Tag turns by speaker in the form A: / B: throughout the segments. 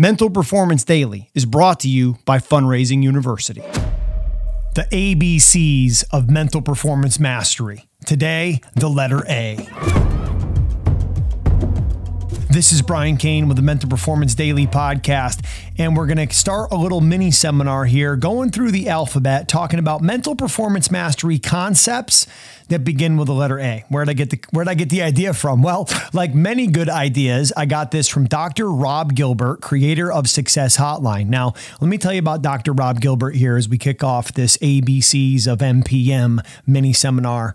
A: Mental Performance Daily is brought to you by Fundraising University. The ABCs of mental performance mastery. Today, the letter A. This is Brian Cain with the Mental Performance Daily podcast, and we're going to start a little mini seminar here going through the alphabet, talking about mental performance mastery concepts that begin with the letter A. Where did I get the where did I get the idea from? Well, like many good ideas, I got this from Dr. Rob Gilbert, creator of Success Hotline. Now, let me tell you about Dr. Rob Gilbert here as we kick off this ABCs of MPM mini seminar.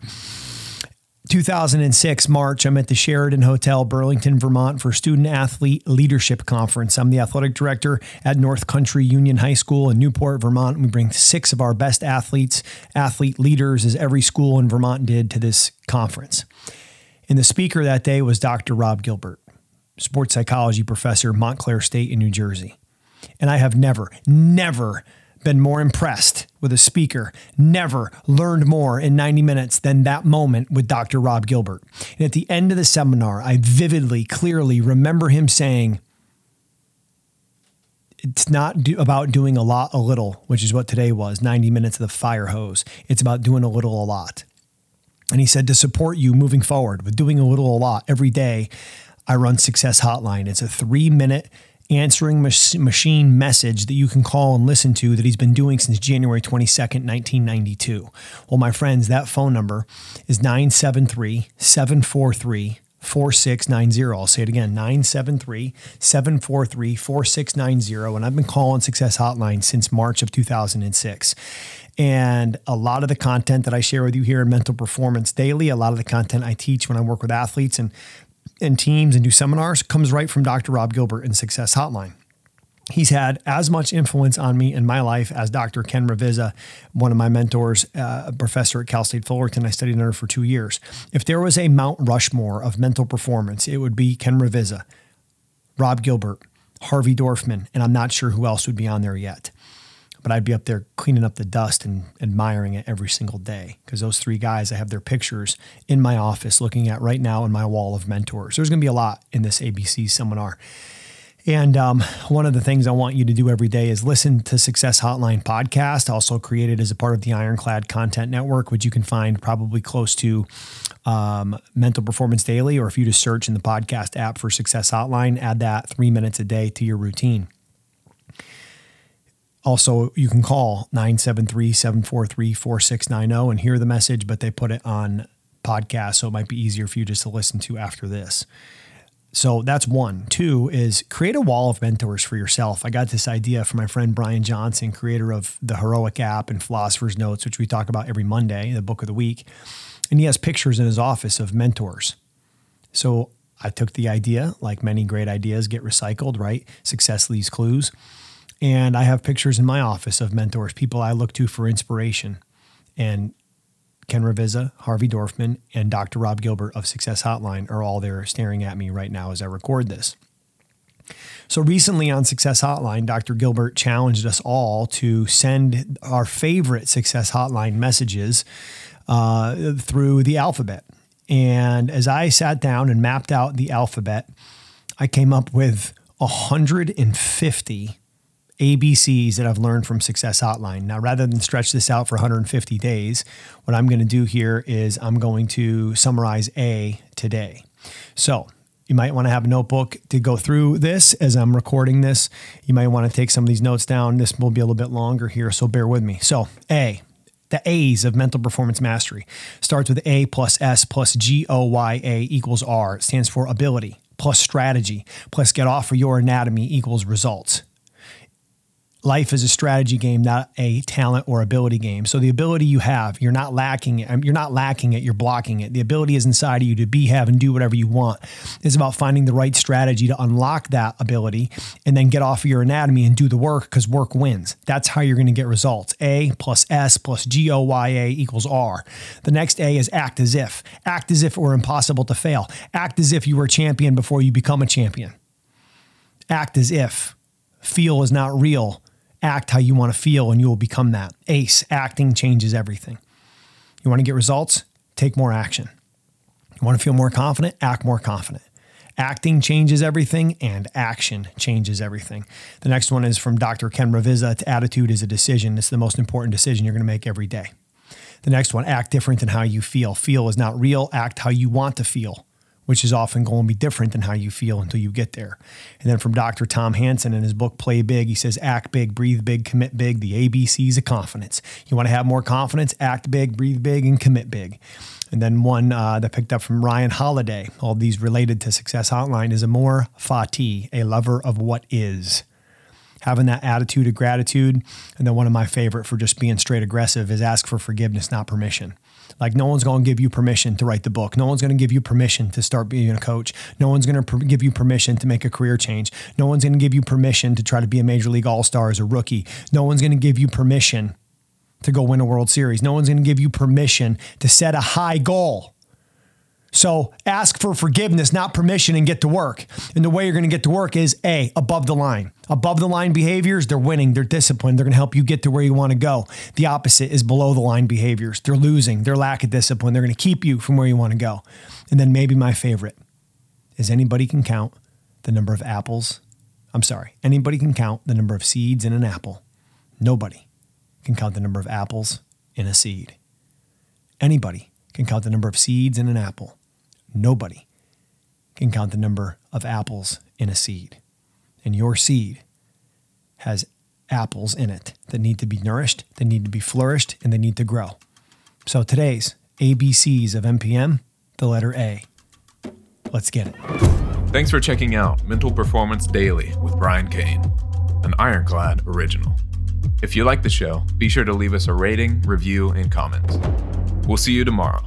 A: 2006 March, I'm at the Sheraton Hotel, Burlington, Vermont, for Student Athlete Leadership Conference. I'm the athletic director at North Country Union High School in Newport, Vermont. We bring six of our best athletes, athlete leaders, as every school in Vermont did, to this conference. And the speaker that day was Dr. Rob Gilbert, sports psychology professor, Montclair State in New Jersey. And I have never, never been more impressed with a speaker, never learned more in 90 minutes than that moment with Dr. Rob Gilbert. And at the end of the seminar, I vividly, clearly remember him saying, it's not do, about doing a lot, a little, which is what today was 90 minutes of the fire hose. It's about doing a little, a lot. And he said, to support you moving forward with doing a little, a lot every day, I run Success Hotline. It's a three minute answering machine message that you can call and listen to that he's been doing since January 22nd, 1992. Well, my friends, that phone number is 973 743 4690. I'll say it again 973 743 4690. And I've been calling Success Hotline since March of 2006. And a lot of the content that I share with you here in Mental Performance Daily, a lot of the content I teach when I work with athletes and and teams and do seminars comes right from Dr. Rob Gilbert and Success Hotline. He's had as much influence on me in my life as Dr. Ken Ravizza, one of my mentors, uh, a professor at Cal State Fullerton. I studied under for two years. If there was a Mount Rushmore of mental performance, it would be Ken Ravizza, Rob Gilbert, Harvey Dorfman, and I'm not sure who else would be on there yet but I'd be up there cleaning up the dust and admiring it every single day because those three guys, I have their pictures in my office looking at right now in my wall of mentors. There's going to be a lot in this ABC seminar. And um, one of the things I want you to do every day is listen to Success Hotline podcast, also created as a part of the Ironclad Content Network, which you can find probably close to um, Mental Performance Daily, or if you just search in the podcast app for Success Hotline, add that three minutes a day to your routine. Also, you can call 973 743 4690 and hear the message, but they put it on podcast. So it might be easier for you just to listen to after this. So that's one. Two is create a wall of mentors for yourself. I got this idea from my friend Brian Johnson, creator of the Heroic app and Philosopher's Notes, which we talk about every Monday, the book of the week. And he has pictures in his office of mentors. So I took the idea, like many great ideas get recycled, right? Success leaves clues. And I have pictures in my office of mentors, people I look to for inspiration. And Ken Ravizza, Harvey Dorfman, and Dr. Rob Gilbert of Success Hotline are all there staring at me right now as I record this. So recently on Success Hotline, Dr. Gilbert challenged us all to send our favorite Success Hotline messages uh, through the alphabet. And as I sat down and mapped out the alphabet, I came up with 150 ABCs that I've learned from Success Hotline. Now, rather than stretch this out for 150 days, what I'm going to do here is I'm going to summarize A today. So, you might want to have a notebook to go through this as I'm recording this. You might want to take some of these notes down. This will be a little bit longer here, so bear with me. So, A, the A's of mental performance mastery starts with A plus S plus G O Y A equals R. It stands for ability plus strategy plus get off of your anatomy equals results life is a strategy game, not a talent or ability game. So the ability you have, you're not lacking it. You're not lacking it. You're blocking it. The ability is inside of you to be, have, and do whatever you want. It's about finding the right strategy to unlock that ability and then get off of your anatomy and do the work because work wins. That's how you're going to get results. A plus S plus G O Y A equals R. The next A is act as if. Act as if it were impossible to fail. Act as if you were a champion before you become a champion. Act as if. Feel is not real act how you want to feel and you will become that. ACE, acting changes everything. You want to get results? Take more action. You want to feel more confident? Act more confident. Acting changes everything, and action changes everything. The next one is from Dr. Ken Ravizza. Attitude is a decision. It's the most important decision you're going to make every day. The next one, act different than how you feel. Feel is not real. Act how you want to feel which is often going to be different than how you feel until you get there. And then from Dr. Tom Hanson in his book Play Big, he says act big, breathe big, commit big, the ABCs of confidence. You want to have more confidence, act big, breathe big, and commit big. And then one uh, that picked up from Ryan Holiday, all these related to Success Hotline, is amor fati, a lover of what is. Having that attitude of gratitude. And then one of my favorite for just being straight aggressive is ask for forgiveness, not permission. Like no one's going to give you permission to write the book. No one's going to give you permission to start being a coach. No one's going to give you permission to make a career change. No one's going to give you permission to try to be a major league all-star as a rookie. No one's going to give you permission to go win a World Series. No one's going to give you permission to set a high goal. So ask for forgiveness, not permission, and get to work. And the way you're going to get to work is A, above the line. Above the line behaviors, they're winning, they're disciplined, they're going to help you get to where you want to go. The opposite is below the line behaviors. They're losing, they're lack of discipline, they're going to keep you from where you want to go. And then maybe my favorite is anybody can count the number of apples. I'm sorry, anybody can count the number of seeds in an apple. Nobody can count the number of apples in a seed. Anybody can count the number of seeds in an apple. Nobody can count the number of apples in a seed. And your seed has apples in it that need to be nourished, that need to be flourished, and they need to grow. So today's ABCs of MPM, the letter A. Let's get it.
B: Thanks for checking out Mental Performance Daily with Brian Cain, an Ironclad original. If you like the show, be sure to leave us a rating, review, and comments. We'll see you tomorrow.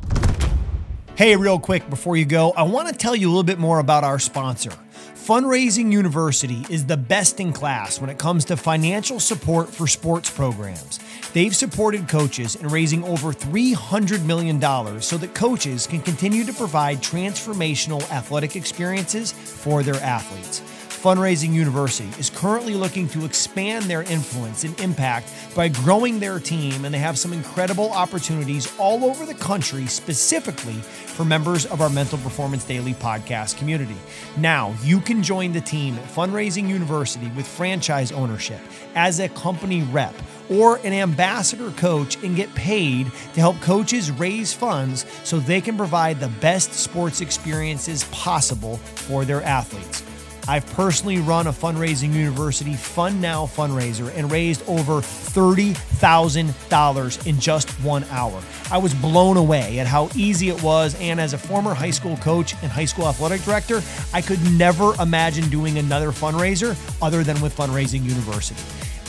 A: Hey, real quick before you go, I want to tell you a little bit more about our sponsor. Fundraising University is the best in class when it comes to financial support for sports programs. They've supported coaches in raising over $300 million so that coaches can continue to provide transformational athletic experiences for their athletes. Fundraising University is currently looking to expand their influence and impact by growing their team, and they have some incredible opportunities all over the country, specifically for members of our Mental Performance Daily podcast community. Now, you can join the team at Fundraising University with franchise ownership as a company rep or an ambassador coach and get paid to help coaches raise funds so they can provide the best sports experiences possible for their athletes. I've personally run a fundraising university Fund Now fundraiser and raised over $30,000 in just one hour. I was blown away at how easy it was. And as a former high school coach and high school athletic director, I could never imagine doing another fundraiser other than with Fundraising University.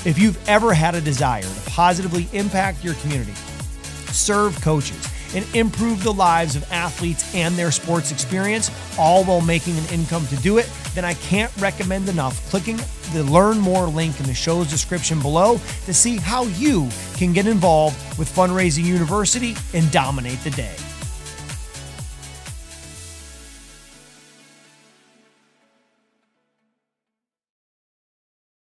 A: If you've ever had a desire to positively impact your community, serve coaches, and improve the lives of athletes and their sports experience, all while making an income to do it, then I can't recommend enough clicking the Learn More link in the show's description below to see how you can get involved with Fundraising University and dominate the day.